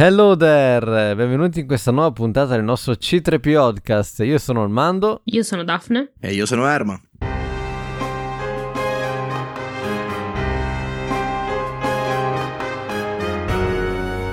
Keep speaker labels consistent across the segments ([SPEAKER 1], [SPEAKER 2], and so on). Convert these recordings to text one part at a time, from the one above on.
[SPEAKER 1] Hello there, benvenuti in questa nuova puntata del nostro C3P Podcast. Io sono Armando.
[SPEAKER 2] Io sono Daphne.
[SPEAKER 3] E io sono Erma.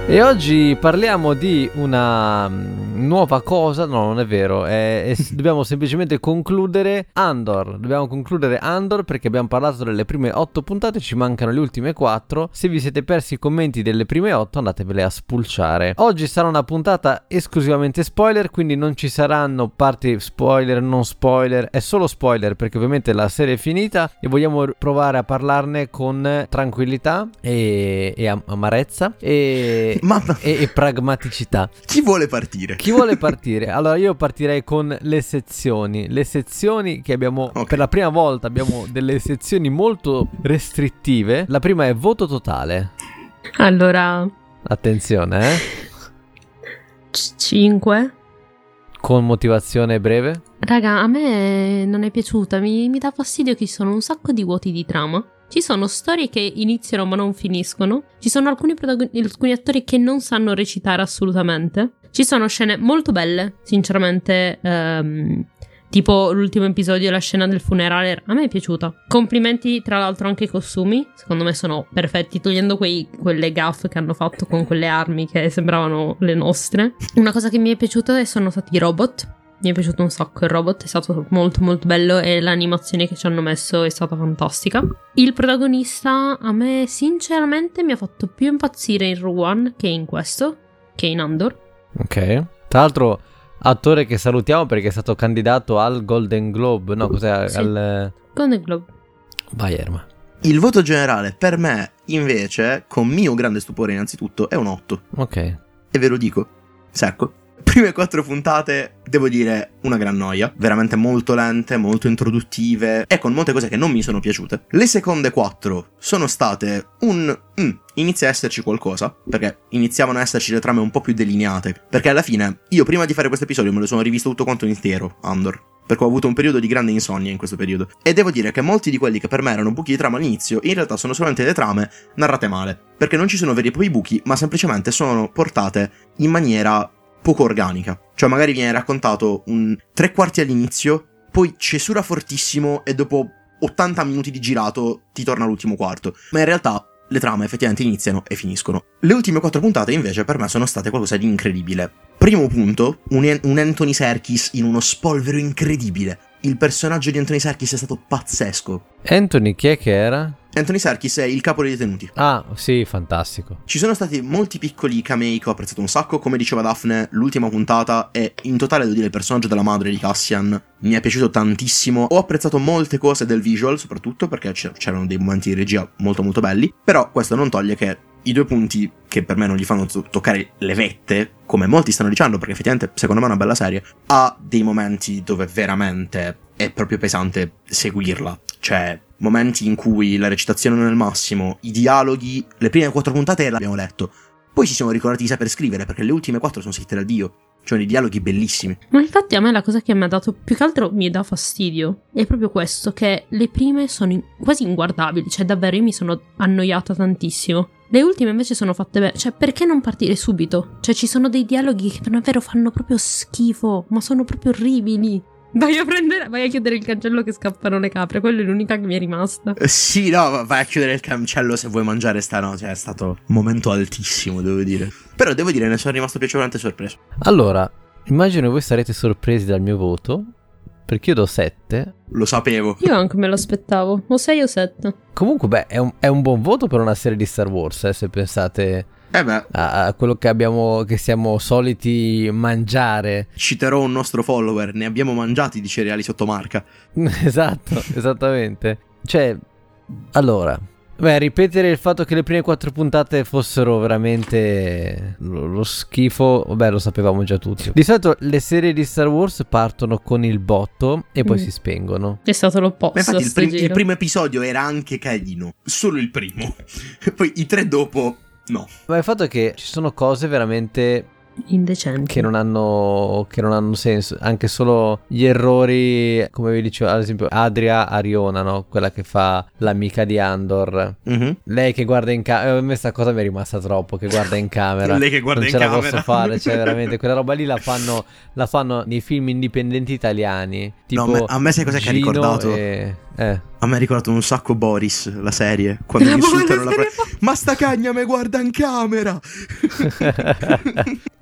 [SPEAKER 1] E oggi parliamo di una mm, nuova cosa, no non è vero, è, è, dobbiamo semplicemente concludere Andor, dobbiamo concludere Andor perché abbiamo parlato delle prime 8 puntate, ci mancano le ultime 4, se vi siete persi i commenti delle prime 8 andatevele a spulciare. Oggi sarà una puntata esclusivamente spoiler, quindi non ci saranno parti spoiler, non spoiler, è solo spoiler perché ovviamente la serie è finita e vogliamo provare a parlarne con tranquillità e, e amarezza e
[SPEAKER 3] Mamma.
[SPEAKER 1] E, e, pragmaticità.
[SPEAKER 3] Chi vuole partire?
[SPEAKER 1] Chi vuole partire? Allora io partirei con le sezioni. Le sezioni che abbiamo okay. per la prima volta abbiamo delle sezioni molto restrittive. La prima è voto totale.
[SPEAKER 2] Allora,
[SPEAKER 1] attenzione, eh.
[SPEAKER 2] 5
[SPEAKER 1] con motivazione breve?
[SPEAKER 2] Raga, a me non è piaciuta, mi, mi dà fastidio che ci sono un sacco di vuoti di trama. Ci sono storie che iniziano ma non finiscono. Ci sono alcuni, protagon- alcuni attori che non sanno recitare assolutamente. Ci sono scene molto belle, sinceramente. Ehm, tipo l'ultimo episodio, la scena del funerale, a me è piaciuta. Complimenti tra l'altro anche ai costumi, secondo me sono perfetti, togliendo quei, quelle gaff che hanno fatto con quelle armi che sembravano le nostre. Una cosa che mi è piaciuta sono stati i robot mi è piaciuto un sacco il robot, è stato molto molto bello e l'animazione che ci hanno messo è stata fantastica. Il protagonista a me sinceramente mi ha fatto più impazzire in One che in questo, che in Andor.
[SPEAKER 1] Ok. Tra l'altro attore che salutiamo perché è stato candidato al Golden Globe, no cos'è?
[SPEAKER 2] Sì.
[SPEAKER 1] Al...
[SPEAKER 2] Golden Globe.
[SPEAKER 1] Vai Erma.
[SPEAKER 3] Il voto generale per me invece, con mio grande stupore innanzitutto, è un 8.
[SPEAKER 1] Ok.
[SPEAKER 3] E ve lo dico, secco prime quattro puntate, devo dire, una gran noia. Veramente molto lente, molto introduttive e con molte cose che non mi sono piaciute. Le seconde quattro sono state un... Mm, inizia a esserci qualcosa, perché iniziavano a esserci le trame un po' più delineate. Perché alla fine, io prima di fare questo episodio me lo sono rivisto tutto quanto intero, Andor perché ho avuto un periodo di grande insonnia in questo periodo. E devo dire che molti di quelli che per me erano buchi di trama all'inizio, in realtà sono solamente le trame narrate male. Perché non ci sono veri e propri buchi, ma semplicemente sono portate in maniera poco organica. Cioè magari viene raccontato un tre quarti all'inizio, poi cesura fortissimo e dopo 80 minuti di girato ti torna l'ultimo quarto. Ma in realtà le trame effettivamente iniziano e finiscono. Le ultime quattro puntate invece per me sono state qualcosa di incredibile. Primo punto, un, un Anthony Serkis in uno spolvero incredibile. Il personaggio di Anthony Serkis è stato pazzesco.
[SPEAKER 1] Anthony chi è che era?
[SPEAKER 3] Anthony Serkis è il capo dei detenuti.
[SPEAKER 1] Ah, sì, fantastico.
[SPEAKER 3] Ci sono stati molti piccoli camei che ho apprezzato un sacco, come diceva Daphne, l'ultima puntata e in totale devo dire il personaggio della madre di Cassian mi è piaciuto tantissimo. Ho apprezzato molte cose del visual, soprattutto perché c'erano dei momenti di regia molto molto belli, però questo non toglie che i due punti che per me non gli fanno to- toccare le vette, come molti stanno dicendo, perché effettivamente secondo me è una bella serie, ha dei momenti dove veramente è proprio pesante seguirla. Cioè, momenti in cui la recitazione non è il massimo, i dialoghi, le prime quattro puntate l'abbiamo letto. Poi ci siamo ricordati di saper scrivere, perché le ultime quattro sono scritte da Dio. Cioè, dei dialoghi bellissimi.
[SPEAKER 2] Ma infatti a me la cosa che mi ha dato più che altro mi dà fastidio è proprio questo, che le prime sono in- quasi inguardabili, cioè davvero io mi sono annoiata tantissimo. Le ultime invece sono fatte bene, cioè perché non partire subito? Cioè ci sono dei dialoghi che davvero fanno proprio schifo, ma sono proprio orribili. Vai a prendere, vai a chiudere il cancello che scappano le capre, quella è l'unica che mi è rimasta.
[SPEAKER 3] Eh, sì, no, vai a chiudere il cancello se vuoi mangiare stanotte, cioè è stato un momento altissimo, devo dire. Però devo dire, ne sono rimasto piacevolmente sorpreso.
[SPEAKER 1] Allora, immagino voi sarete sorpresi dal mio voto, perché io do 7.
[SPEAKER 3] Lo sapevo.
[SPEAKER 2] Io anche me lo aspettavo, o 6 o 7.
[SPEAKER 1] Comunque, beh, è un, è un buon voto per una serie di Star Wars, eh, se pensate
[SPEAKER 3] eh beh.
[SPEAKER 1] A, quello che abbiamo che siamo soliti mangiare.
[SPEAKER 3] Citerò un nostro follower, ne abbiamo mangiati di cereali sotto marca.
[SPEAKER 1] esatto, esattamente. Cioè, allora, Beh, ripetere il fatto che le prime quattro puntate fossero veramente lo, lo, schifo, beh, lo sapevamo già tutti. Di solito le serie di Star Wars partono con il botto e poi mm. si spengono.
[SPEAKER 2] È stato l'opposto.
[SPEAKER 3] Infatti, il, prim- il, primo episodio era anche carino, solo il primo. poi i tre dopo No.
[SPEAKER 1] Ma il fatto è che ci sono cose veramente
[SPEAKER 2] indecenti.
[SPEAKER 1] che non hanno che non hanno senso anche solo gli errori come vi dicevo ad esempio Adria Ariona no? quella che fa l'amica di Andor
[SPEAKER 3] Mhm.
[SPEAKER 1] lei che guarda in camera a me sta cosa mi è rimasta troppo che guarda in camera
[SPEAKER 3] Lei che guarda
[SPEAKER 1] non
[SPEAKER 3] in
[SPEAKER 1] ce la
[SPEAKER 3] camera.
[SPEAKER 1] posso fare cioè veramente quella roba lì la fanno la fanno nei film indipendenti italiani tipo
[SPEAKER 3] No, a me- sai cos'è che ha ricordato?
[SPEAKER 1] e- eh.
[SPEAKER 3] A me ha ricordato un sacco Boris, la serie, quando gli insultano la pro- Ma sta cagna me guarda in camera!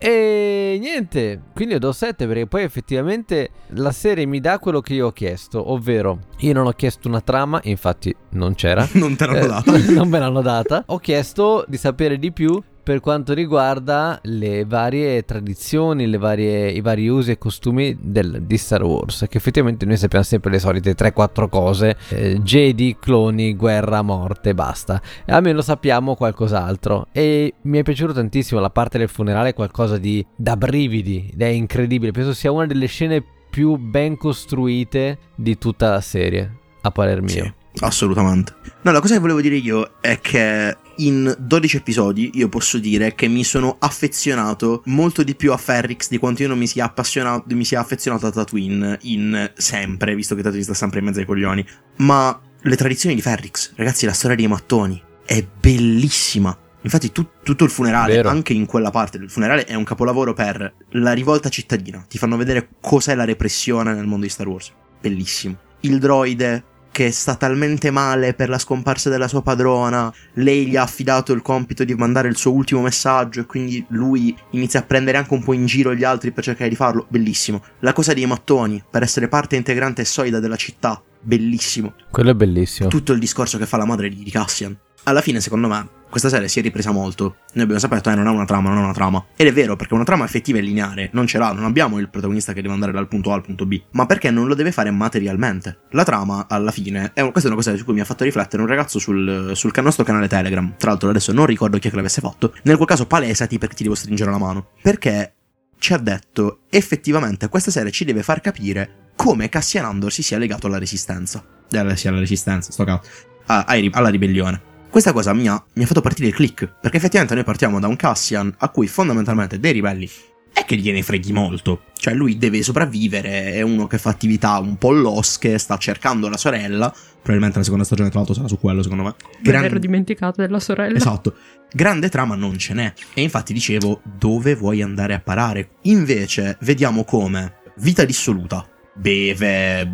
[SPEAKER 1] E niente, quindi io do 7 perché poi effettivamente la serie mi dà quello che io ho chiesto, ovvero io non ho chiesto una trama, infatti non c'era.
[SPEAKER 3] non te l'hanno
[SPEAKER 1] Eh,
[SPEAKER 3] data.
[SPEAKER 1] non me l'hanno data. Ho chiesto di sapere di più per quanto riguarda le varie tradizioni, le varie, i vari usi e costumi del- di Star Wars. Che effettivamente noi sappiamo sempre le solite 3-4 cose: eh, Jedi, cloni, guerra, morte, basta. E almeno sappiamo qualcos'altro. E mi è piaciuto tantissimo la parte del funerale, è qualcosa di da brividi, ed è incredibile. Penso sia una delle scene più ben costruite di tutta la serie. A parer mio.
[SPEAKER 3] Sì, assolutamente. No, la cosa che volevo dire io è che in 12 episodi io posso dire che mi sono affezionato molto di più a Ferrix di quanto io non mi sia appassionato, mi sia affezionato a Tatooine in sempre, visto che Tatooine sta sempre in mezzo ai coglioni. Ma le tradizioni di Ferrix, ragazzi, la storia dei mattoni è bellissima. Infatti tu- tutto il funerale,
[SPEAKER 1] Vero.
[SPEAKER 3] anche in quella parte del funerale, è un capolavoro per la rivolta cittadina. Ti fanno vedere cos'è la repressione nel mondo di Star Wars. Bellissimo. Il droide che sta talmente male per la scomparsa della sua padrona, lei gli ha affidato il compito di mandare il suo ultimo messaggio e quindi lui inizia a prendere anche un po' in giro gli altri per cercare di farlo. Bellissimo. La cosa dei mattoni, per essere parte integrante e solida della città. Bellissimo
[SPEAKER 1] Quello è bellissimo.
[SPEAKER 3] tutto il discorso che fa la madre di Cassian. Alla fine, secondo me, questa serie si è ripresa molto. Noi abbiamo saputo, eh, non ha una trama, non ha una trama. Ed è vero, perché una trama effettiva e lineare non ce l'ha, non abbiamo il protagonista che deve andare dal punto A al punto B. Ma perché non lo deve fare materialmente? La trama, alla fine, è un- questa è una cosa su cui mi ha fatto riflettere un ragazzo sul, sul nostro canale Telegram. Tra l'altro, adesso non ricordo chi è che l'avesse fatto. Nel quel caso, palesati perché ti devo stringere la mano. Perché ci ha detto, effettivamente, questa serie ci deve far capire come Cassian Andor si sia legato alla resistenza. Eh, sì, alla resistenza, sto cazzo a- ai ri- alla ribellione. Questa cosa mi ha, mi ha fatto partire il click, perché effettivamente noi partiamo da un Cassian a cui fondamentalmente dei ribelli è che gliene freghi molto. Cioè lui deve sopravvivere, è uno che fa attività un po' losche, sta cercando la sorella, probabilmente la seconda stagione tra l'altro sarà su quello secondo me.
[SPEAKER 2] Me l'ero dimenticato della sorella.
[SPEAKER 3] Esatto. Grande trama non ce n'è. E infatti dicevo, dove vuoi andare a parare? Invece, vediamo come vita dissoluta. Beve,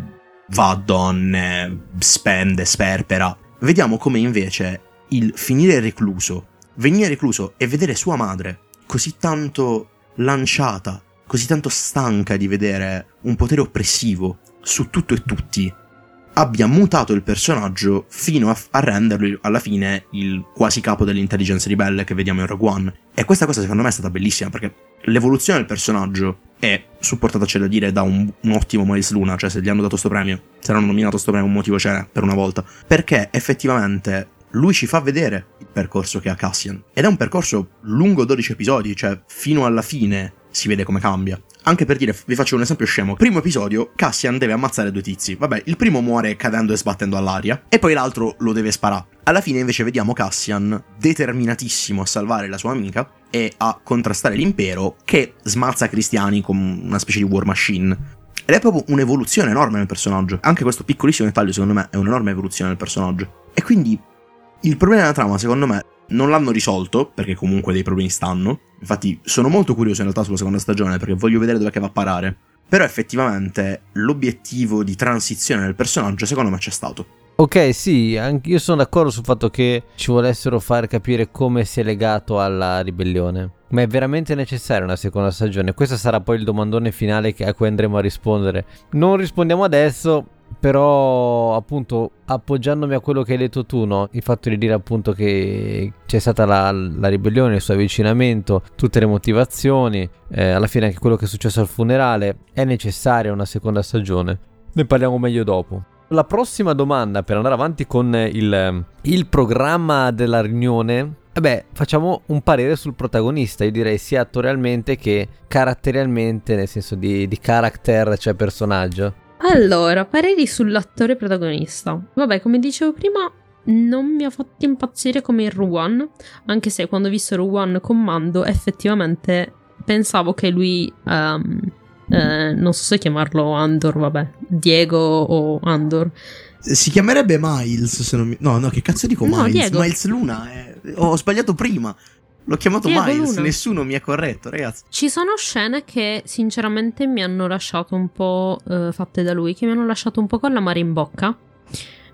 [SPEAKER 3] va a donne, spende, sperpera. Vediamo come invece il finire recluso, venire recluso e vedere sua madre così tanto lanciata, così tanto stanca di vedere un potere oppressivo su tutto e tutti, abbia mutato il personaggio fino a, a renderlo alla fine il quasi capo dell'intelligence ribelle che vediamo in Rogue One. E questa cosa secondo me è stata bellissima perché l'evoluzione del personaggio è supportata, c'è da dire, da un, un ottimo Miles Luna, cioè se gli hanno dato sto premio, se hanno nominato sto premio un motivo c'è per una volta, perché effettivamente lui ci fa vedere il percorso che ha Cassian. Ed è un percorso lungo 12 episodi, cioè fino alla fine si vede come cambia. Anche per dire, vi faccio un esempio scemo. Primo episodio, Cassian deve ammazzare due tizi. Vabbè, il primo muore cadendo e sbattendo all'aria, e poi l'altro lo deve sparare. Alla fine invece vediamo Cassian determinatissimo a salvare la sua amica e a contrastare l'impero che smazza cristiani come una specie di war machine. Ed è proprio un'evoluzione enorme nel personaggio. Anche questo piccolissimo dettaglio, secondo me, è un'enorme evoluzione del personaggio. E quindi il problema della trama, secondo me, non l'hanno risolto, perché comunque dei problemi stanno. Infatti, sono molto curioso in realtà sulla seconda stagione, perché voglio vedere dove va a parare. Però effettivamente l'obiettivo di transizione del personaggio, secondo me, c'è stato.
[SPEAKER 1] Ok, sì, anche io sono d'accordo sul fatto che ci volessero far capire come si è legato alla ribellione. Ma è veramente necessaria una seconda stagione? Questo sarà poi il domandone finale a cui andremo a rispondere. Non rispondiamo adesso, però appunto appoggiandomi a quello che hai detto tu, no? il fatto di dire appunto che c'è stata la, la ribellione, il suo avvicinamento, tutte le motivazioni, eh, alla fine anche quello che è successo al funerale, è necessaria una seconda stagione. Ne parliamo meglio dopo. La prossima domanda per andare avanti con il, il programma della riunione. eh Beh, facciamo un parere sul protagonista, io direi sia attorialmente che caratterialmente, nel senso di, di character, cioè personaggio.
[SPEAKER 2] Allora, pareri sull'attore protagonista. Vabbè, come dicevo prima, non mi ha fatto impazzire come Rogue One, anche se quando ho visto Rogue One con Mando effettivamente pensavo che lui. ehm, eh, non so se chiamarlo Andor, vabbè. Diego o Andor.
[SPEAKER 4] Si chiamerebbe Miles, se non mi... No, no, che cazzo dico
[SPEAKER 2] No,
[SPEAKER 4] Miles?
[SPEAKER 2] Diego.
[SPEAKER 4] Miles Luna. eh. Ho sbagliato prima. L'ho chiamato
[SPEAKER 2] Diego
[SPEAKER 4] Miles, nessuno mi ha corretto, ragazzi.
[SPEAKER 2] Ci sono scene che sinceramente mi hanno lasciato un po' eh, fatte da lui, che mi hanno lasciato un po' con l'amare in bocca.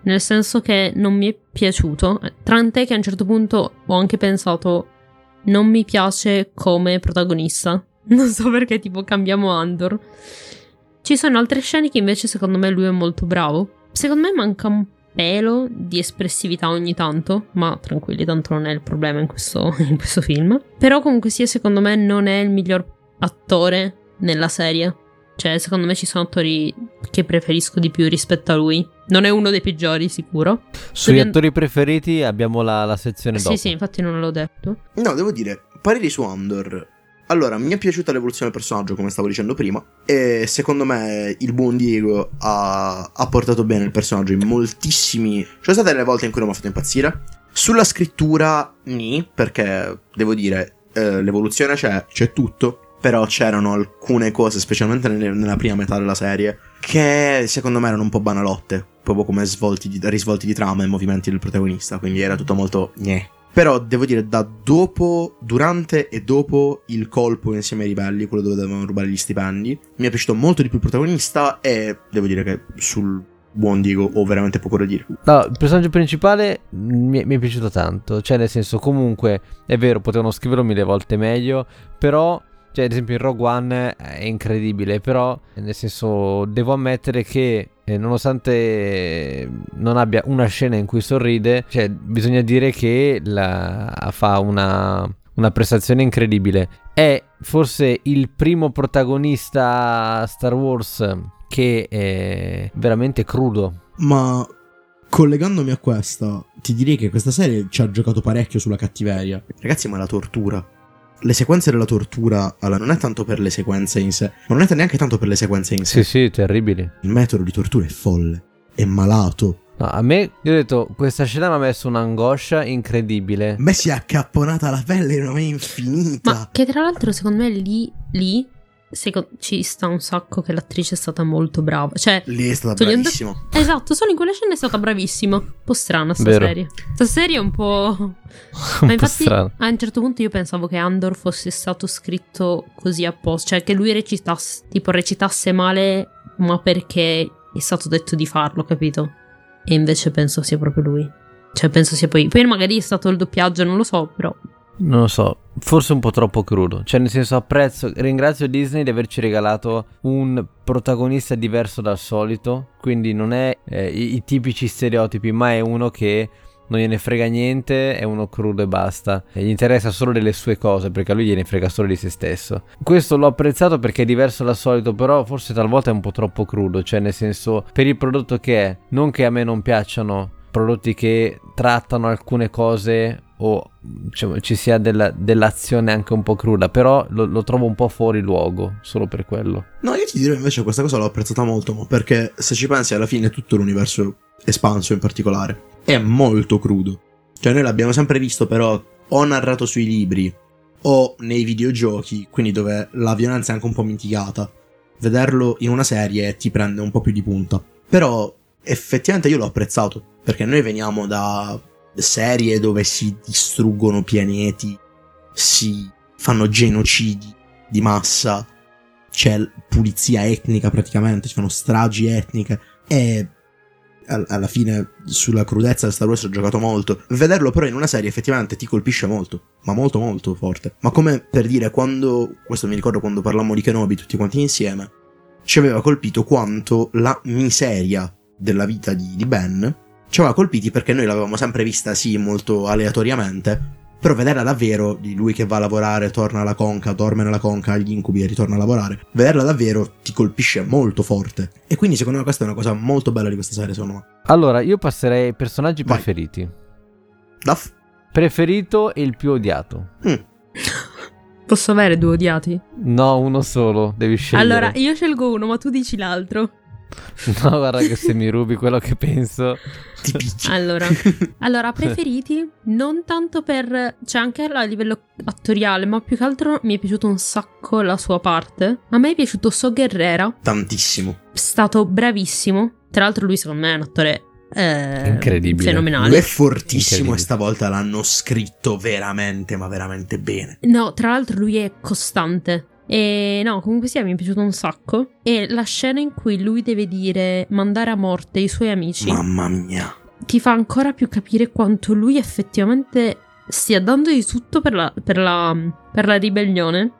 [SPEAKER 2] Nel senso che non mi è piaciuto. Tant'è che a un certo punto ho anche pensato: non mi piace come protagonista. Non so perché, tipo, cambiamo Andor. Ci sono altre scene che invece secondo me lui è molto bravo. Secondo me manca un pelo di espressività ogni tanto, ma tranquilli, tanto non è il problema in questo, in questo film. Però comunque sia, secondo me non è il miglior attore nella serie. Cioè, secondo me ci sono attori che preferisco di più rispetto a lui. Non è uno dei peggiori, sicuro.
[SPEAKER 1] Sugli
[SPEAKER 2] Dobbiamo-
[SPEAKER 1] attori preferiti abbiamo la, la sezione dopo.
[SPEAKER 2] Sì, sì, infatti non l'ho detto.
[SPEAKER 4] No, devo dire, pareri su Andor. Allora, mi è piaciuta l'evoluzione del personaggio, come stavo dicendo prima. E secondo me il buon Diego ha, ha portato bene il personaggio in moltissimi. Ci sono state delle volte in cui non mi ha fatto impazzire. Sulla scrittura, ni, perché devo dire, eh, l'evoluzione c'è, c'è tutto. Però c'erano alcune cose, specialmente nelle- nella prima metà della serie, che secondo me erano un po' banalotte. Proprio come svolti di- risvolti di trama e movimenti del protagonista. Quindi era tutto molto. Gneh. Però devo dire, da dopo, durante e dopo il colpo insieme ai ribelli, quello dove dovevano rubare gli stipendi, mi è piaciuto molto di più il protagonista e devo dire che sul buon Diego ho veramente poco da dire.
[SPEAKER 1] No, il personaggio principale mi è, mi è piaciuto tanto. Cioè, nel senso, comunque, è vero, potevano scriverlo mille volte meglio. Però, cioè, ad esempio, in Rogue One è incredibile. Però, nel senso, devo ammettere che, eh, nonostante non abbia una scena in cui sorride, cioè, bisogna dire che la- fa una, una prestazione incredibile. È forse il primo protagonista Star Wars che è veramente crudo.
[SPEAKER 3] Ma collegandomi a questa, ti direi che questa serie ci ha giocato parecchio sulla cattiveria.
[SPEAKER 4] Ragazzi, ma la tortura. Le sequenze della tortura, allora, non è tanto per le sequenze in sé, ma non è neanche tanto per le sequenze in sé.
[SPEAKER 1] Sì, sì, terribili.
[SPEAKER 3] Il metodo di tortura è folle, è malato.
[SPEAKER 1] No, a me, io ho detto, questa scena mi ha messo un'angoscia incredibile.
[SPEAKER 3] A me si è accapponata la pelle in una maniera infinita.
[SPEAKER 2] Ma che tra l'altro, secondo me, lì, lì ci sta un sacco che l'attrice è stata molto brava. Cioè,
[SPEAKER 4] Lì è stata bravissima.
[SPEAKER 2] esatto, solo in quella scena è stata bravissima. Un po' strana sta
[SPEAKER 1] Vero.
[SPEAKER 2] serie. Sta serie è un po'.
[SPEAKER 1] Un
[SPEAKER 2] Ma
[SPEAKER 1] po'
[SPEAKER 2] infatti,
[SPEAKER 1] strano.
[SPEAKER 2] a un certo punto io pensavo che Andor fosse stato scritto così apposta, cioè che lui recitasse, tipo recitasse male, ma perché è stato detto di farlo, capito? E invece penso sia proprio lui. Cioè, penso sia poi. Poi magari è stato il doppiaggio, non lo so, però.
[SPEAKER 1] Non lo so, forse un po' troppo crudo. Cioè, nel senso, apprezzo, ringrazio Disney di averci regalato un protagonista diverso dal solito. Quindi non è eh, i, i tipici stereotipi, ma è uno che non gliene frega niente, è uno crudo e basta. E gli interessa solo delle sue cose, perché a lui gliene frega solo di se stesso. Questo l'ho apprezzato perché è diverso dal solito, però forse talvolta è un po' troppo crudo. Cioè, nel senso, per il prodotto che è, non che a me non piacciono prodotti che trattano alcune cose o diciamo, ci sia della- dell'azione anche un po' cruda, però lo, lo trovo un po' fuori luogo, solo per quello.
[SPEAKER 3] No, io ti dirò invece questa cosa l'ho apprezzata molto, perché se ci pensi alla fine tutto l'universo espanso in particolare è molto crudo. Cioè noi l'abbiamo sempre visto però o narrato sui libri o nei videogiochi, quindi dove la violenza è anche un po' mitigata. Vederlo in una serie ti prende un po' più di punta. Però effettivamente io l'ho apprezzato, perché noi veniamo da serie dove si distruggono pianeti, si fanno genocidi di massa, c'è pulizia etnica praticamente, ci fanno stragi etniche e al- alla fine sulla crudezza del Star Wars ho giocato molto. Vederlo però in una serie effettivamente ti colpisce molto, ma molto molto forte. Ma come per dire quando, questo mi ricordo quando parlammo di Kenobi tutti quanti insieme, ci aveva colpito quanto la miseria della vita di, di Ben ci aveva colpiti perché noi l'avevamo sempre vista sì molto aleatoriamente, però vederla davvero, di lui che va a lavorare, torna alla conca, dorme nella conca, agli incubi e ritorna a lavorare, vederla davvero ti colpisce molto forte. E quindi secondo me questa è una cosa molto bella di questa serie, secondo me.
[SPEAKER 1] Allora, io passerei ai personaggi
[SPEAKER 4] Vai.
[SPEAKER 1] preferiti.
[SPEAKER 4] Duff?
[SPEAKER 1] Preferito e il più odiato.
[SPEAKER 4] Mm.
[SPEAKER 2] Posso avere due odiati?
[SPEAKER 1] No, uno solo, devi scegliere.
[SPEAKER 2] Allora, io scelgo uno, ma tu dici l'altro.
[SPEAKER 1] No, guarda che se mi rubi quello che penso.
[SPEAKER 4] Ti picchi.
[SPEAKER 2] Allora, allora, preferiti non tanto per. cioè anche a livello attoriale, ma più che altro mi è piaciuto un sacco la sua parte. A me è piaciuto So Guerrera,
[SPEAKER 4] Tantissimo.
[SPEAKER 2] è stato bravissimo. Tra l'altro, lui secondo me è un attore eh,
[SPEAKER 1] Incredibile.
[SPEAKER 2] fenomenale.
[SPEAKER 4] Lui è fortissimo e stavolta l'hanno scritto veramente, ma veramente bene.
[SPEAKER 2] No, tra l'altro lui è costante. E no, comunque sia, mi è piaciuto un sacco. E la scena in cui lui deve dire mandare a morte i suoi amici
[SPEAKER 4] Mamma mia.
[SPEAKER 2] ti fa ancora più capire quanto lui effettivamente stia dando di tutto per la, per la, per la ribellione.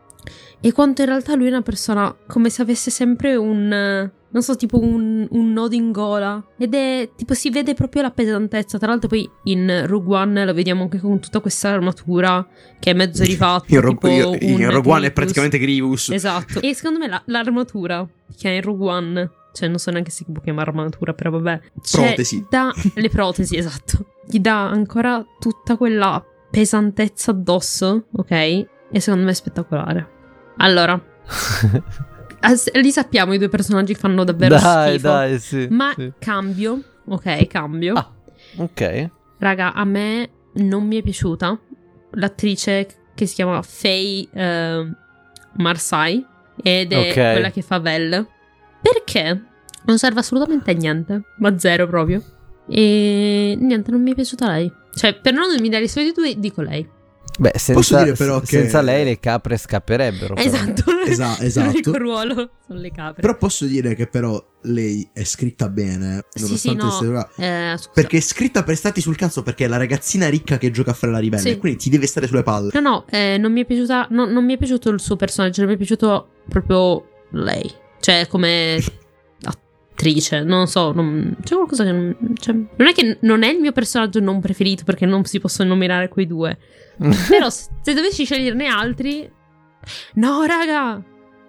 [SPEAKER 2] E quanto in realtà lui è una persona come se avesse sempre un. Non so, tipo un, un nodo in gola. Ed è tipo si vede proprio la pesantezza. Tra l'altro, poi in Rogue One lo vediamo anche con tutta questa armatura che è mezzo rifatta.
[SPEAKER 4] In, Rogue-
[SPEAKER 2] tipo
[SPEAKER 4] in- Rogue One è praticamente Grievous.
[SPEAKER 2] Esatto. E secondo me la- l'armatura che ha in Rogue One, cioè non so neanche se si può chiamare armatura, però vabbè. Cioè,
[SPEAKER 4] Protesi.
[SPEAKER 2] dà- le protesi, esatto. Gli dà ancora tutta quella pesantezza addosso, ok? E secondo me è spettacolare. Allora, li sappiamo, i due personaggi fanno davvero
[SPEAKER 1] dai,
[SPEAKER 2] schifo.
[SPEAKER 1] dai, sì.
[SPEAKER 2] Ma
[SPEAKER 1] sì.
[SPEAKER 2] cambio, ok, cambio.
[SPEAKER 1] Ah. Ok.
[SPEAKER 2] Raga, a me non mi è piaciuta l'attrice che si chiama Faye eh, Marsai ed è
[SPEAKER 1] Ok.
[SPEAKER 2] quella che fa Vel. Perché non serve assolutamente a niente, ma zero proprio. E niente, non mi è piaciuta lei. Cioè, per non unire i suoi due, dico lei.
[SPEAKER 1] Beh, senza,
[SPEAKER 3] dire però che-
[SPEAKER 1] senza lei le capre scapperebbe.
[SPEAKER 2] Esatto.
[SPEAKER 3] Esa- esatto.
[SPEAKER 2] L'unico ruolo sono le capre.
[SPEAKER 3] Però posso dire che però lei è scritta bene,
[SPEAKER 2] Sì, sì,
[SPEAKER 3] nonostante
[SPEAKER 2] no.
[SPEAKER 3] sia-
[SPEAKER 2] Eh.
[SPEAKER 3] Perché è scritta per stati sul cazzo perché è la ragazzina ricca che gioca a fare la ribelle,
[SPEAKER 2] Sì.
[SPEAKER 3] quindi ti deve stare sulle palle.
[SPEAKER 2] No, no, eh, non mi è piaciuta. no- non mi è piaciuto il suo personaggio, non mi è piaciuto proprio lei. Cioè, come attrice, non so. Non, c'è qualcosa che non. cioè, non è che non è il mio personaggio non preferito perché non si possono nominare quei due. Però se se dovessi sceglierne altri. No, raga!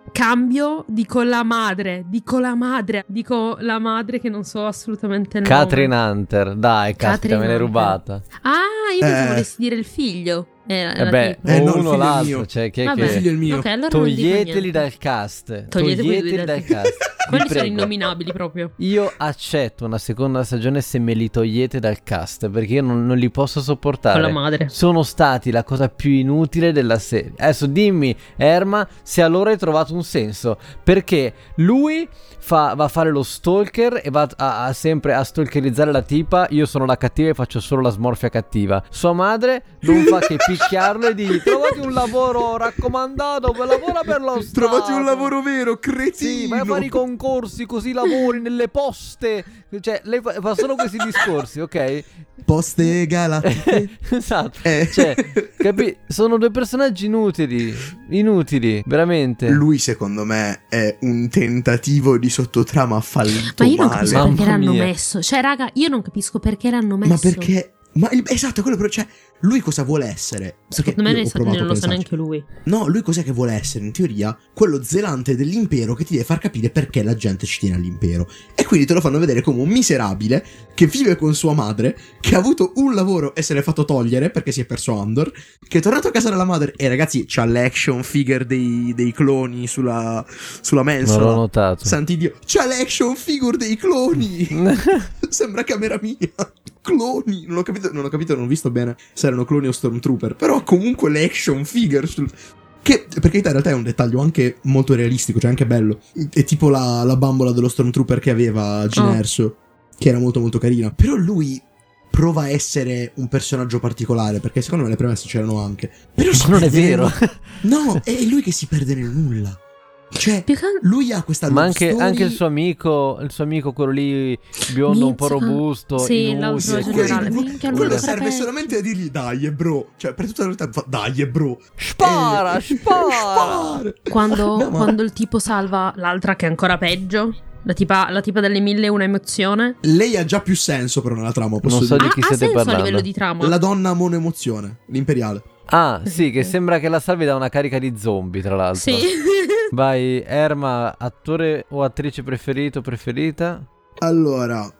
[SPEAKER 2] Cambio, dico la madre, dico la madre, dico la madre che non so assolutamente il nome.
[SPEAKER 1] Catherine Hunter, dai, caspita,
[SPEAKER 2] Catherine
[SPEAKER 1] me l'hai rubata.
[SPEAKER 2] Ah, io pensavo
[SPEAKER 3] Eh.
[SPEAKER 2] volessi dire il figlio. Eh,
[SPEAKER 1] E
[SPEAKER 2] la
[SPEAKER 1] beh,
[SPEAKER 2] tipa.
[SPEAKER 3] Eh,
[SPEAKER 1] o
[SPEAKER 3] no,
[SPEAKER 1] uno l'altro, cioè, chi è
[SPEAKER 2] Vabbè.
[SPEAKER 1] che...
[SPEAKER 3] Il figlio è il mio.
[SPEAKER 2] Ok, allora
[SPEAKER 1] Toglieteli dal cast.
[SPEAKER 2] Togliete
[SPEAKER 1] Toglieteli dal cast.
[SPEAKER 2] Quelli sono innominabili proprio.
[SPEAKER 1] Io accetto una seconda stagione se me li togliete dal cast perché io non, non li posso
[SPEAKER 2] Con
[SPEAKER 1] sopportare.
[SPEAKER 2] la madre.
[SPEAKER 1] Sono stati la cosa più inutile della serie. Adesso dimmi, Erma, se allora hai trovato un senso. Perché lui fa- va a fare lo stalker e va a, a sempre a stalkerizzare la tipa. Io sono la cattiva e faccio solo la smorfia cattiva. Sua madre non fa che picchiarlo e dirgli: Trovati un lavoro raccomandato, per lavora per lo Stato.
[SPEAKER 3] Trovati un lavoro vero, cretino.
[SPEAKER 1] Sì, vai a fare i concorsi così lavori nelle poste. Cioè, lei fa, fa solo questi discorsi, ok?
[SPEAKER 3] Poste galattiche.
[SPEAKER 1] esatto.
[SPEAKER 3] Eh.
[SPEAKER 1] Cioè, capi? Sono due personaggi inutili. Inutili, veramente.
[SPEAKER 4] Lui, secondo me, è un tentativo di sottotrama fallito
[SPEAKER 2] Ma io non
[SPEAKER 4] male.
[SPEAKER 2] capisco
[SPEAKER 1] Mamma
[SPEAKER 2] perché l'hanno
[SPEAKER 1] mia.
[SPEAKER 2] messo. Cioè, raga, io non capisco perché l'hanno messo.
[SPEAKER 3] Ma perché? Ma il- esatto, è quello però, cioè, lui cosa vuole essere? Perché
[SPEAKER 2] Secondo me
[SPEAKER 3] io
[SPEAKER 2] ne
[SPEAKER 3] ho
[SPEAKER 2] sa-
[SPEAKER 3] provato
[SPEAKER 2] non lo sa neanche lui.
[SPEAKER 3] No, lui cos'è che vuole essere? In teoria, quello zelante dell'impero che ti deve far capire perché la gente ci tiene all'impero. E quindi te lo fanno vedere come un miserabile che vive con sua madre, che ha avuto un lavoro e se l'è fatto togliere perché si è perso Andor, che è tornato a casa dalla madre e ragazzi c'ha l'action figure dei, dei cloni sulla, sulla
[SPEAKER 1] Non l'ho
[SPEAKER 3] mensola.
[SPEAKER 1] notato.
[SPEAKER 3] Santidio, c'ha l'action figure dei cloni! Sembra camera mia. Cloni. Non ho capito, non ho capito, non ho visto bene se erano cloni o stormtrooper. Però comunque le action figure sul... Che per carità in realtà è un dettaglio anche molto realistico, cioè anche bello. È tipo la, la bambola dello stormtrooper che aveva Ginerso, che era molto molto carina. Però lui prova a essere un personaggio particolare, perché secondo me le premesse c'erano anche. Però
[SPEAKER 1] non è
[SPEAKER 3] perde nel-
[SPEAKER 1] vero.
[SPEAKER 3] No, è lui che si perde nel nulla. Cioè,
[SPEAKER 2] altro-
[SPEAKER 3] lui ha questa
[SPEAKER 1] Ma anche,
[SPEAKER 3] story-
[SPEAKER 1] anche il suo amico, il suo amico, quello lì biondo, un po' robusto.
[SPEAKER 2] Sì, l'altro generale.
[SPEAKER 3] Quello,
[SPEAKER 2] Minchia,
[SPEAKER 3] quello
[SPEAKER 2] lo
[SPEAKER 3] serve
[SPEAKER 2] sapeva.
[SPEAKER 3] solamente a dirgli dai bro Cioè per tutta la vita fa dai bro
[SPEAKER 1] Spara,
[SPEAKER 3] Eh,
[SPEAKER 1] spara.
[SPEAKER 3] spara.
[SPEAKER 2] Quando,
[SPEAKER 3] No, ma-
[SPEAKER 2] quando il tipo salva l'altra che è ancora peggio. La tipa, la tipa delle mille e una emozione.
[SPEAKER 3] Lei ha già più senso però nella trama posso
[SPEAKER 1] Non so
[SPEAKER 3] dire
[SPEAKER 1] di chi
[SPEAKER 2] ha, ha
[SPEAKER 1] siete
[SPEAKER 2] senso a
[SPEAKER 1] parlando?
[SPEAKER 2] livello di trama.
[SPEAKER 3] La donna monoemozione L'imperiale
[SPEAKER 1] Ah, sì, che sembra che la salvi da una carica di zombie, tra l'altro.
[SPEAKER 2] Sì.
[SPEAKER 1] Vai, Erma, attore o attrice preferito, preferita?
[SPEAKER 3] Allora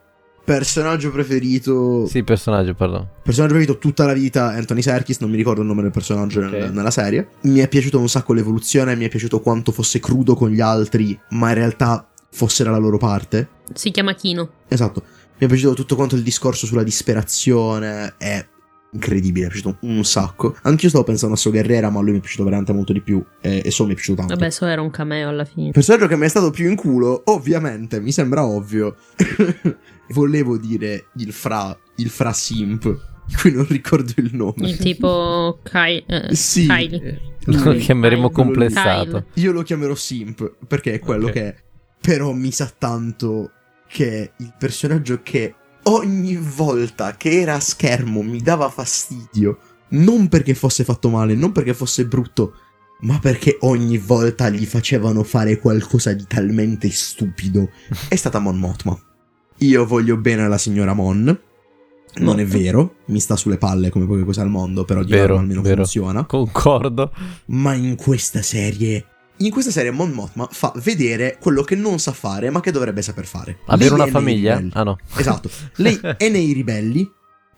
[SPEAKER 3] Personaggio preferito
[SPEAKER 1] Sì, personaggio, perdono.
[SPEAKER 3] Personaggio preferito tutta la vita Anthony Serkis Non mi ricordo il nome del personaggio nel-
[SPEAKER 1] Ok.
[SPEAKER 3] nella serie Mi è piaciuto un sacco l'evoluzione Mi è piaciuto quanto fosse crudo con gli altri Ma in realtà fosse dalla loro parte
[SPEAKER 2] Si chiama Kino.
[SPEAKER 3] Esatto. Mi è piaciuto tutto quanto il discorso sulla disperazione. È incredibile, mi è piaciuto un sacco. Anch'io stavo pensando a So Guerrera, ma lui mi è piaciuto veramente molto di più. E, e So mi è piaciuto tanto.
[SPEAKER 2] Vabbè, so era un cameo alla fine.
[SPEAKER 3] Il personaggio che mi è stato più in culo, ovviamente, mi sembra ovvio. Volevo dire il fra, il fra simp, di cui non ricordo il nome.
[SPEAKER 2] Il tipo Kai, eh,
[SPEAKER 3] Sì.
[SPEAKER 2] Kylie.
[SPEAKER 1] Lo chiameremo
[SPEAKER 2] Kyle.
[SPEAKER 1] complessato.
[SPEAKER 3] Io lo chiamerò simp, perché è quello
[SPEAKER 1] Ok.
[SPEAKER 3] che è. Però mi sa tanto che il personaggio che ogni volta che era a schermo mi dava fastidio. Non perché fosse fatto male, non perché fosse brutto, ma perché ogni volta gli facevano fare qualcosa di talmente stupido. È stata Mon Mothma. Io voglio bene alla signora Mon. Non è vero, mi sta sulle palle come poche cose al mondo, però di
[SPEAKER 1] Vero,
[SPEAKER 3] almeno
[SPEAKER 1] vero.
[SPEAKER 3] funziona.
[SPEAKER 1] Concordo.
[SPEAKER 3] Ma in questa serie. In questa serie Mon Mothma fa vedere quello che non sa fare, ma che dovrebbe saper fare.
[SPEAKER 1] Avere una famiglia? Ah no.
[SPEAKER 3] Esatto. Lei è nei ribelli,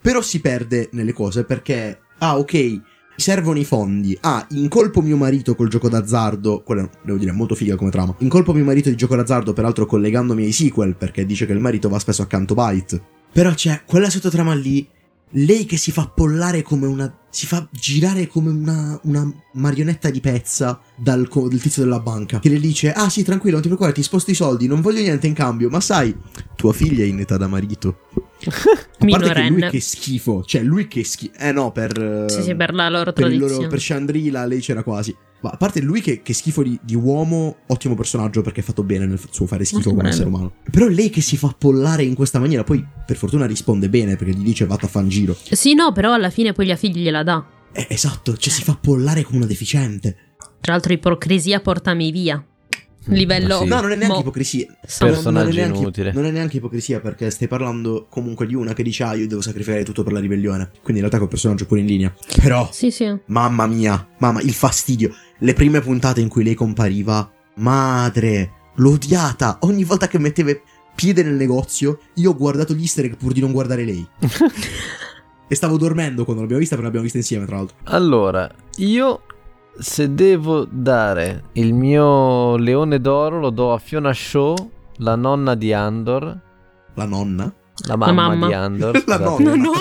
[SPEAKER 3] però si perde nelle cose perché. Ah, ok. Mi servono i fondi. Ah, incolpo mio marito col gioco d'azzardo. Quella devo dire, è molto figa come trama. Incolpo mio marito di gioco d'azzardo, peraltro collegandomi ai sequel, perché dice che il marito va spesso accanto Byte. Però c'è quella sottotrama lì. Lei che si fa pollare come una. Si fa girare come una, una marionetta di pezza dal co- del tizio della banca. Che le dice: Ah, sì, tranquillo, non ti preoccupare, ti sposto i soldi, non voglio niente in cambio. Ma sai, tua figlia è in età da marito. A parte che lui
[SPEAKER 2] Minorenne.
[SPEAKER 3] che schifo. Cioè, lui che schifo. Eh no, per. eh,
[SPEAKER 2] Sì, sì, per la loro
[SPEAKER 3] per
[SPEAKER 2] tradizione.
[SPEAKER 3] loro, per Chandrila lei c'era quasi. Ma a parte lui che, che schifo di, di uomo, ottimo personaggio perché è fatto bene nel suo fare schifo come essere umano. Però lei che si fa pollare in questa maniera, poi per fortuna risponde bene perché gli dice vatti a fan giro.
[SPEAKER 2] Sì, no, però alla fine poi la figlia gliela dà.
[SPEAKER 3] Eh, esatto, cioè si fa pollare come una deficiente.
[SPEAKER 2] Tra l'altro, ipocrisia portami via. Livello.
[SPEAKER 1] Ma sì.
[SPEAKER 3] No, non è neanche
[SPEAKER 2] Mo-
[SPEAKER 3] ipocrisia.
[SPEAKER 1] Personaggio
[SPEAKER 3] non, è neanche,
[SPEAKER 1] inutile.
[SPEAKER 3] non è neanche ipocrisia perché stai parlando comunque di una che dice ah io devo sacrificare tutto per la ribellione. Quindi in realtà quel personaggio è pure in linea. Però
[SPEAKER 2] Sì, sì.
[SPEAKER 3] Mamma mia, mamma, il fastidio. Le prime puntate in cui lei compariva, madre, l'ho odiata. Ogni volta che metteva piede nel negozio, io ho guardato gli easter egg pur di non guardare lei. e stavo dormendo quando l'abbiamo vista, perché l'abbiamo vista insieme, tra l'altro.
[SPEAKER 1] Allora, io se devo dare il mio leone d'oro lo do a Fiona Shaw, la nonna di Andor,
[SPEAKER 3] La nonna.
[SPEAKER 1] la mamma,
[SPEAKER 2] mamma.
[SPEAKER 1] di Andor.
[SPEAKER 3] La nonna.
[SPEAKER 2] No, non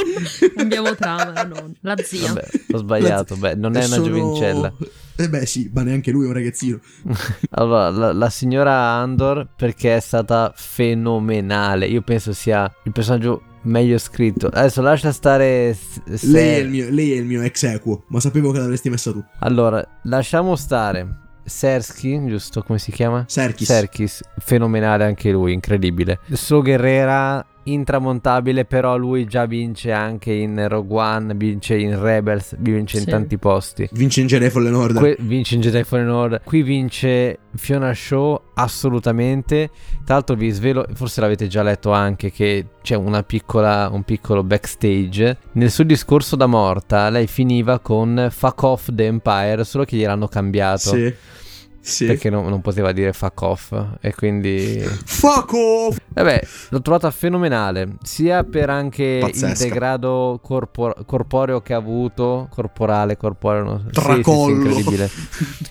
[SPEAKER 2] abbiamo trama, la nonna. La zia.
[SPEAKER 1] Vabbè, ho sbagliato, beh, non è una
[SPEAKER 3] Sono-
[SPEAKER 1] giovincella.
[SPEAKER 3] Eh beh sì, ma neanche lui è un ragazzino.
[SPEAKER 1] Allora, la, la signora Andor perché è stata fenomenale. Io penso sia il personaggio meglio scritto. Adesso lascia stare. se-
[SPEAKER 3] Lei è, il mio, lei è il mio ex equo, ma sapevo che l'avresti messa tu.
[SPEAKER 1] Allora, lasciamo stare. Sersky, giusto? Come si chiama?
[SPEAKER 3] Serkis.
[SPEAKER 1] Serkis, fenomenale anche lui, incredibile. So Guerrera, intramontabile, però lui già vince anche in Rogue One, vince in Rebels, vince in
[SPEAKER 2] Sì.
[SPEAKER 1] tanti posti.
[SPEAKER 3] Vince in Jedi Fallen Order.
[SPEAKER 1] Que- vince in Jedi Fallen Order. Qui vince Fiona Shaw assolutamente. Tra l'altro vi svelo, forse l'avete già letto anche che c'è una piccola, un piccolo backstage. Nel suo discorso da morta lei finiva con fuck off the Empire, solo che gliel'hanno cambiato.
[SPEAKER 3] Sì. Sì.
[SPEAKER 1] Perché non, non poteva dire fuck off e quindi...
[SPEAKER 3] Fuck off!
[SPEAKER 1] Vabbè, l'ho trovata fenomenale, sia per anche
[SPEAKER 3] Pazzesca.
[SPEAKER 1] il degrado corpor- corporeo che ha avuto, corporale, corporeo, no? Sì, sì, sì,
[SPEAKER 3] Tracollo.
[SPEAKER 1] incredibile.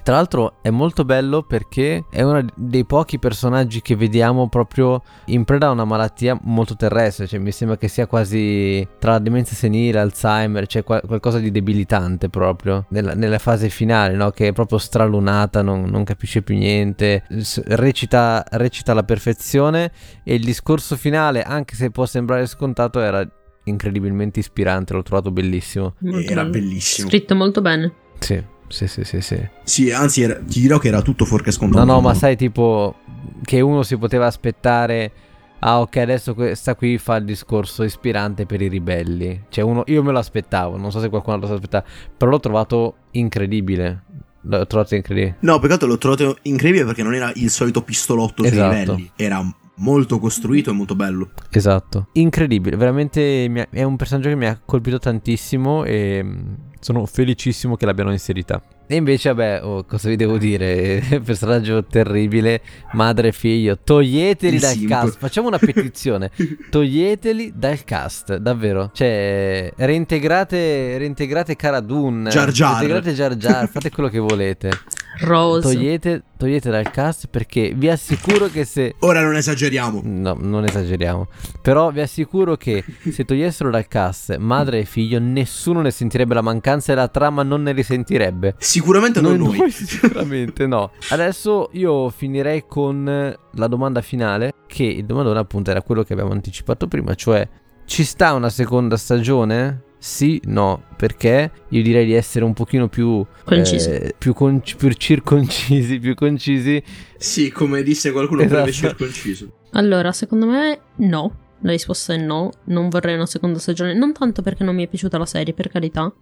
[SPEAKER 1] Tra l'altro è molto bello perché è uno dei pochi personaggi che vediamo proprio in preda a una malattia molto terrestre, cioè mi sembra che sia quasi tra la demenza senile, Alzheimer, c'è qual- qualcosa di debilitante proprio nella, nella fase finale, no? Che è proprio stralunata, non, non capisce più niente, recita, recita alla perfezione e il discorso finale, anche se può sembrare scontato, era incredibilmente ispirante, l'ho trovato bellissimo.
[SPEAKER 2] Molto
[SPEAKER 3] Era
[SPEAKER 2] bello.
[SPEAKER 3] bellissimo.
[SPEAKER 2] Scritto molto bene.
[SPEAKER 1] Sì, sì, sì, sì, sì.
[SPEAKER 3] Sì, anzi, era- ti dirò che era tutto fuorché scontato.
[SPEAKER 1] No, no, ma sai tipo che uno si poteva aspettare Ah, ok, adesso questa qui fa il discorso ispirante per i ribelli. Cioè, uno, io me lo aspettavo, non so se qualcuno lo aspettava, però l'ho trovato incredibile. L'ho trovato incredibile.
[SPEAKER 4] No, peccato l'ho trovato incredibile perché non era il solito pistolotto sui
[SPEAKER 1] Esatto.
[SPEAKER 4] livelli. Era molto costruito e molto bello.
[SPEAKER 1] Esatto, incredibile, veramente è un personaggio che mi ha colpito tantissimo e mm, sono felicissimo che l'abbiano inserita. E invece, vabbè, oh, cosa vi devo dire? personaggio terribile, madre e figlio, toglieteli dal cast. Facciamo una petizione, toglieteli dal cast, davvero. Cioè, reintegrate, reintegrate Cara Dune,
[SPEAKER 4] Jar Jar.
[SPEAKER 1] reintegrate Jar Jar, fate quello che volete.
[SPEAKER 2] Rose.
[SPEAKER 1] Togliete, togliete dal cast perché vi assicuro che se...
[SPEAKER 3] Ora non esageriamo.
[SPEAKER 1] No, non esageriamo. Però vi assicuro che se togliessero dal cast madre e figlio, nessuno ne sentirebbe la mancanza e la trama non ne risentirebbe.
[SPEAKER 3] Sicuramente non
[SPEAKER 1] Noi-
[SPEAKER 3] noi.
[SPEAKER 1] sicuramente no. Adesso io finirei con la domanda finale, che il domandone appunto era quello che abbiamo anticipato prima, cioè ci sta una seconda stagione? Sì, no, perché io direi di essere un pochino più
[SPEAKER 2] Concisi.
[SPEAKER 1] eh, più, con- più circoncisi, più concisi.
[SPEAKER 3] Sì, come disse qualcuno
[SPEAKER 1] Esatto.
[SPEAKER 3] breve circonciso.
[SPEAKER 2] Allora, secondo me no. La risposta è no, non vorrei una seconda stagione, non tanto perché non mi è piaciuta la serie, per carità,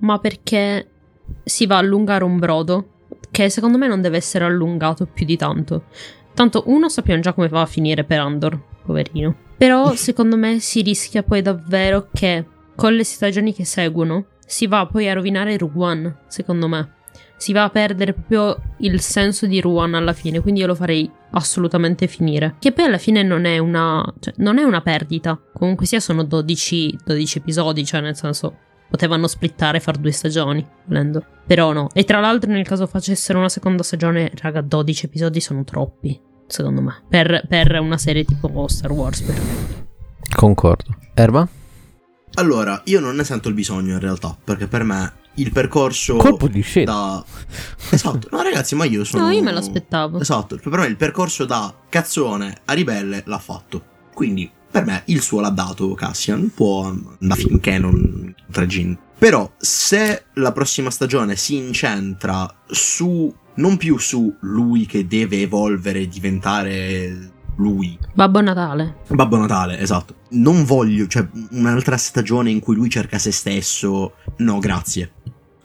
[SPEAKER 2] ma perché si va a allungare un brodo che secondo me non deve essere allungato più di tanto. Tanto uno sappiamo già come va a finire per Andor, poverino. Però secondo me si rischia poi davvero che con le stagioni che seguono si va poi a rovinare One, secondo me. Si va a perdere proprio il senso di One alla fine, quindi io lo farei assolutamente finire. Che poi alla fine non è una, cioè, non è una perdita. Comunque sia sono 12, 12 episodi, cioè nel senso potevano splittare e far due stagioni, volendo. Però no. E tra l'altro nel caso facessero una seconda stagione, raga, 12 episodi sono troppi, secondo me. Per, per una serie tipo Star Wars, per
[SPEAKER 1] Concordo. Erba?
[SPEAKER 3] Allora, io non ne sento il bisogno in realtà, perché per me il percorso
[SPEAKER 1] Colpo di scena.
[SPEAKER 3] da... Esatto, no ragazzi, ma io sono...
[SPEAKER 2] No, io me l'aspettavo.
[SPEAKER 3] Esatto, per me il percorso da cazzone a ribelle l'ha fatto. Quindi, per me, il suo l'ha dato Cassian, può andare finché non tragin. Però, se la prossima stagione si incentra su... non più su lui che deve evolvere e diventare lui,
[SPEAKER 2] Babbo Natale.
[SPEAKER 3] Babbo Natale, esatto. Non voglio, cioè, un'altra stagione in cui lui cerca se stesso. No, grazie.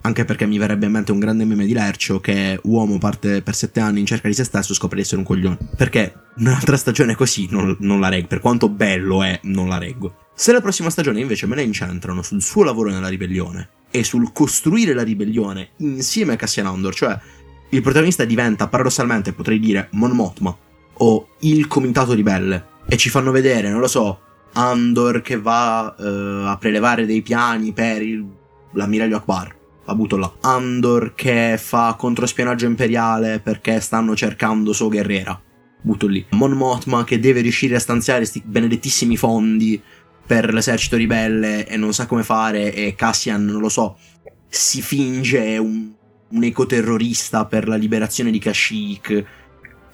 [SPEAKER 3] Anche perché mi verrebbe in mente un grande meme di Lercio che uomo parte per sette anni in cerca di se stesso e scopre di essere un coglione. Perché un'altra stagione così non, non la reggo. Per quanto bello è, non la reggo. Se la prossima stagione invece me la incentrano sul suo lavoro nella ribellione e sul costruire la ribellione insieme a Cassian Andor, cioè il protagonista diventa paradossalmente, potrei dire, Mon Mothma o il comitato ribelle e ci fanno vedere, non lo so, Andor che va eh, a prelevare dei piani per il- l'ammiraglio Akbar. La butto là. Andor che fa controspionaggio imperiale perché stanno cercando So Guerrera. Butto lì. Mon Mothma che deve riuscire a stanziare sti benedettissimi fondi per l'esercito ribelle e non sa come fare e Cassian, non lo so, si finge un, un ecoterrorista per la liberazione di Kashyyyk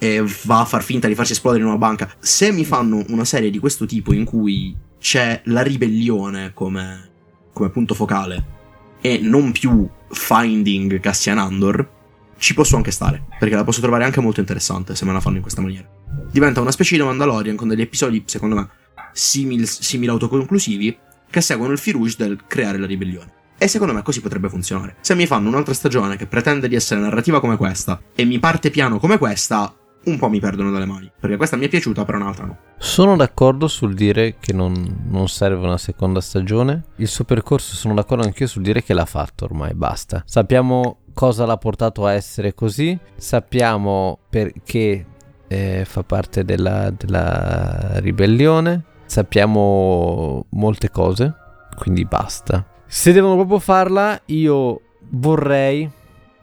[SPEAKER 3] e va a far finta di farsi esplodere in una banca. Se mi fanno una serie di questo tipo in cui c'è la ribellione come, come punto focale e non più Finding Cassian Andor, ci posso anche stare, perché la posso trovare anche molto interessante se me la fanno in questa maniera. Diventa una specie di Mandalorian con degli episodi, secondo me, simil, simil autoconclusivi che seguono il fil rouge del creare la ribellione. E secondo me così potrebbe funzionare. Se mi fanno un'altra stagione che pretende di essere narrativa come questa e mi parte piano come questa, un po' mi perdono dalle mani. Perché questa mi è piaciuta, però un'altra no.
[SPEAKER 1] Sono d'accordo sul dire che non, non serve una seconda stagione. Il suo percorso sono d'accordo anch'io sul dire che l'ha fatto ormai, basta. Sappiamo cosa l'ha portato a essere così, sappiamo perché eh, fa parte della, della ribellione, sappiamo molte cose, quindi basta. Se devono proprio farla, io vorrei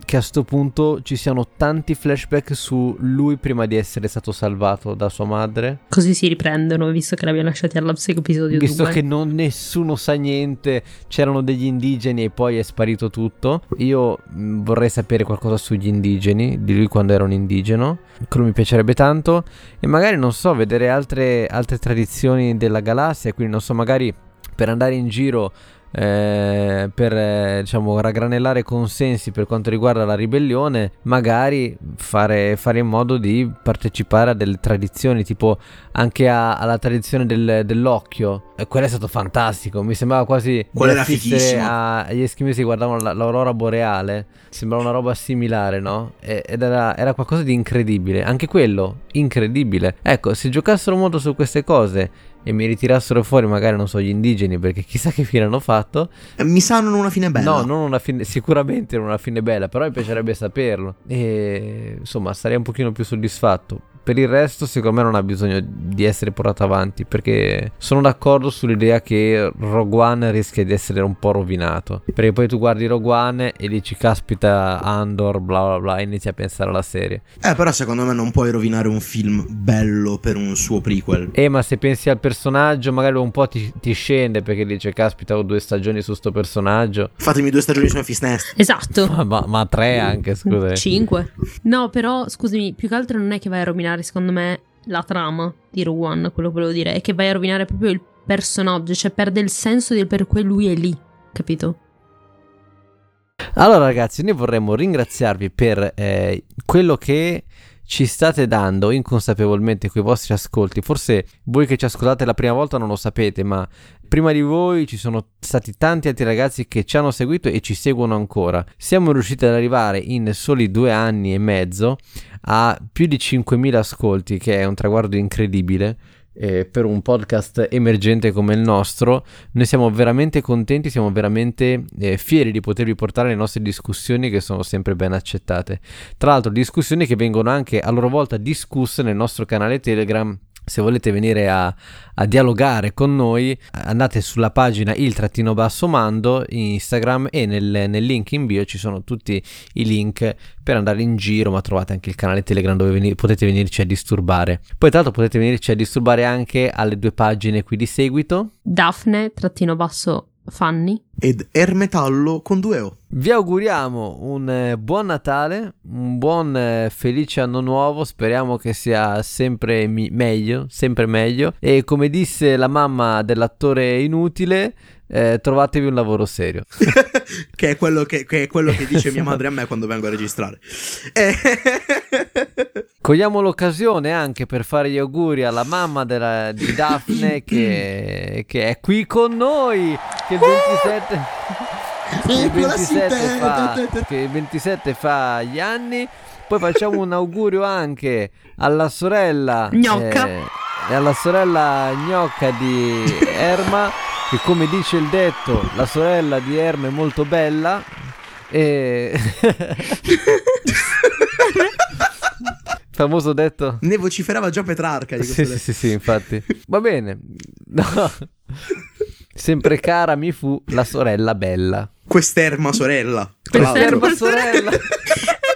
[SPEAKER 1] che a sto punto ci siano tanti flashback su lui prima di essere stato salvato da sua madre.
[SPEAKER 2] Così si riprendono, visto che l'abbiamo lasciati al episodio 2.
[SPEAKER 1] Visto che non, nessuno sa niente, c'erano degli indigeni e poi è sparito tutto. Io mh, vorrei sapere qualcosa sugli indigeni, di lui quando era un indigeno. Quello mi piacerebbe tanto. E magari, non so, vedere altre, altre tradizioni della galassia. Quindi, non so, magari per andare in giro eh, per eh, diciamo raggranellare consensi per quanto riguarda la ribellione, magari fare, fare in modo di partecipare a delle tradizioni, tipo anche a- alla tradizione del- dell'occhio. E quello è stato fantastico. Mi sembrava quasi
[SPEAKER 3] Quello
[SPEAKER 1] di
[SPEAKER 3] era
[SPEAKER 1] assistere
[SPEAKER 3] fighissimo.
[SPEAKER 1] a- agli eschimesi guardavano la- l'aurora boreale. Sembrava una roba similare, no? E- ed era, era qualcosa di incredibile. Anche quello, incredibile. Ecco, se giocassero molto su queste cose e mi ritirassero fuori, magari non so, gli indigeni, perché chissà che fine hanno fatto.
[SPEAKER 3] E mi sanno una fine bella.
[SPEAKER 1] No, non una fine, sicuramente non una fine bella, però mi piacerebbe saperlo. E insomma, sarei un pochino più soddisfatto. Per il resto, secondo me, non ha bisogno di essere portato avanti. Perché sono d'accordo sull'idea che Rogue One rischia di essere un po' rovinato. Perché poi tu guardi Rogue One e dici, caspita, Andor, bla bla bla, e inizi a pensare alla serie.
[SPEAKER 4] Eh, però secondo me non puoi rovinare un film bello per un suo prequel.
[SPEAKER 1] Eh, ma se pensi al personaggio, magari un po' ti, ti scende perché dice, caspita, ho due stagioni su sto personaggio.
[SPEAKER 4] Fatemi due stagioni su Memphis Nest.
[SPEAKER 2] Esatto.
[SPEAKER 1] Ma, ma, ma tre anche, scusa.
[SPEAKER 2] 5. No, però, scusami, più che altro non è che vai a rovinare, secondo me, la trama di One, quello che volevo dire, è che vai a rovinare proprio il personaggio, cioè perde il senso del per cui lui è lì, capito?
[SPEAKER 1] Allora ragazzi, noi vorremmo ringraziarvi per eh, quello che ci state dando inconsapevolmente con i vostri ascolti. Forse voi che ci ascoltate la prima volta non lo sapete, ma prima di voi ci sono stati tanti altri ragazzi che ci hanno seguito e ci seguono ancora. Siamo riusciti ad arrivare in soli due anni e mezzo a più di 5.000 ascolti, che è un traguardo incredibile eh, per un podcast emergente come il nostro. Noi siamo veramente contenti, siamo veramente eh, fieri di potervi portare le nostre discussioni che sono sempre ben accettate. Tra l'altro discussioni che vengono anche a loro volta discusse nel nostro canale Telegram se volete venire a, a, dialogare con noi andate sulla pagina il trattino basso mando Instagram e nel, nel, link in bio ci sono tutti i link per andare in giro ma trovate anche il canale telegram dove veni- potete venirci a disturbare. Poi tra l'altro potete venirci a disturbare anche alle due pagine qui di seguito.
[SPEAKER 2] Daphne trattino basso Fanny
[SPEAKER 4] ed Ermetallo con due O.
[SPEAKER 1] Vi auguriamo un eh, buon Natale, un buon eh, felice anno nuovo, speriamo che sia sempre mi- meglio, sempre meglio e come disse la mamma dell'attore inutile, eh, trovatevi un lavoro serio.
[SPEAKER 4] che, è quello che, che, è quello che dice mia madre a me quando vengo a registrare.
[SPEAKER 1] Cogliamo l'occasione anche per fare gli auguri alla mamma della, di Daphne che, che, è qui con noi, che il 27... Che il 27, fa, che il 27 fa gli anni. Poi facciamo un augurio anche alla sorella
[SPEAKER 2] Gnocca.
[SPEAKER 1] Eh, e alla sorella gnocca di Erma che come dice il detto la sorella di Erma è molto bella e famoso detto.
[SPEAKER 4] Ne vociferava già Petrarca di
[SPEAKER 1] sì, sì, sì, sì, infatti. Va bene. No. sempre cara mi fu la sorella bella.
[SPEAKER 4] Quest'erma sorella
[SPEAKER 1] quest'erma sorella.
[SPEAKER 2] È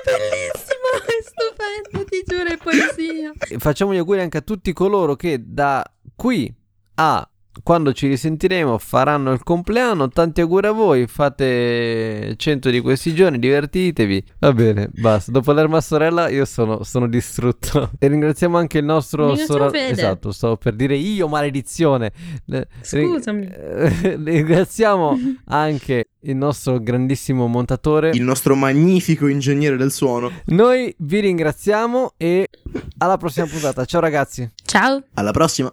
[SPEAKER 2] bellissimo è stupendo ti giuro è poesia.
[SPEAKER 1] Facciamo gli auguri anche a tutti coloro che da qui a quando ci risentiremo faranno il compleanno. Tanti auguri a voi, fate 100 di questi giorni, divertitevi. Va bene, basta. Dopo l'erma sorella io sono, sono distrutto. E ringraziamo anche il nostro.
[SPEAKER 2] Fede.
[SPEAKER 1] Esatto, stavo per dire io, maledizione. Eh,
[SPEAKER 2] Scusami.
[SPEAKER 1] ring- Ringraziamo anche il nostro grandissimo montatore.
[SPEAKER 4] il nostro magnifico ingegnere del suono
[SPEAKER 1] Noi vi ringraziamo e alla prossima puntata. Ciao ragazzi.
[SPEAKER 2] ciao
[SPEAKER 4] alla prossima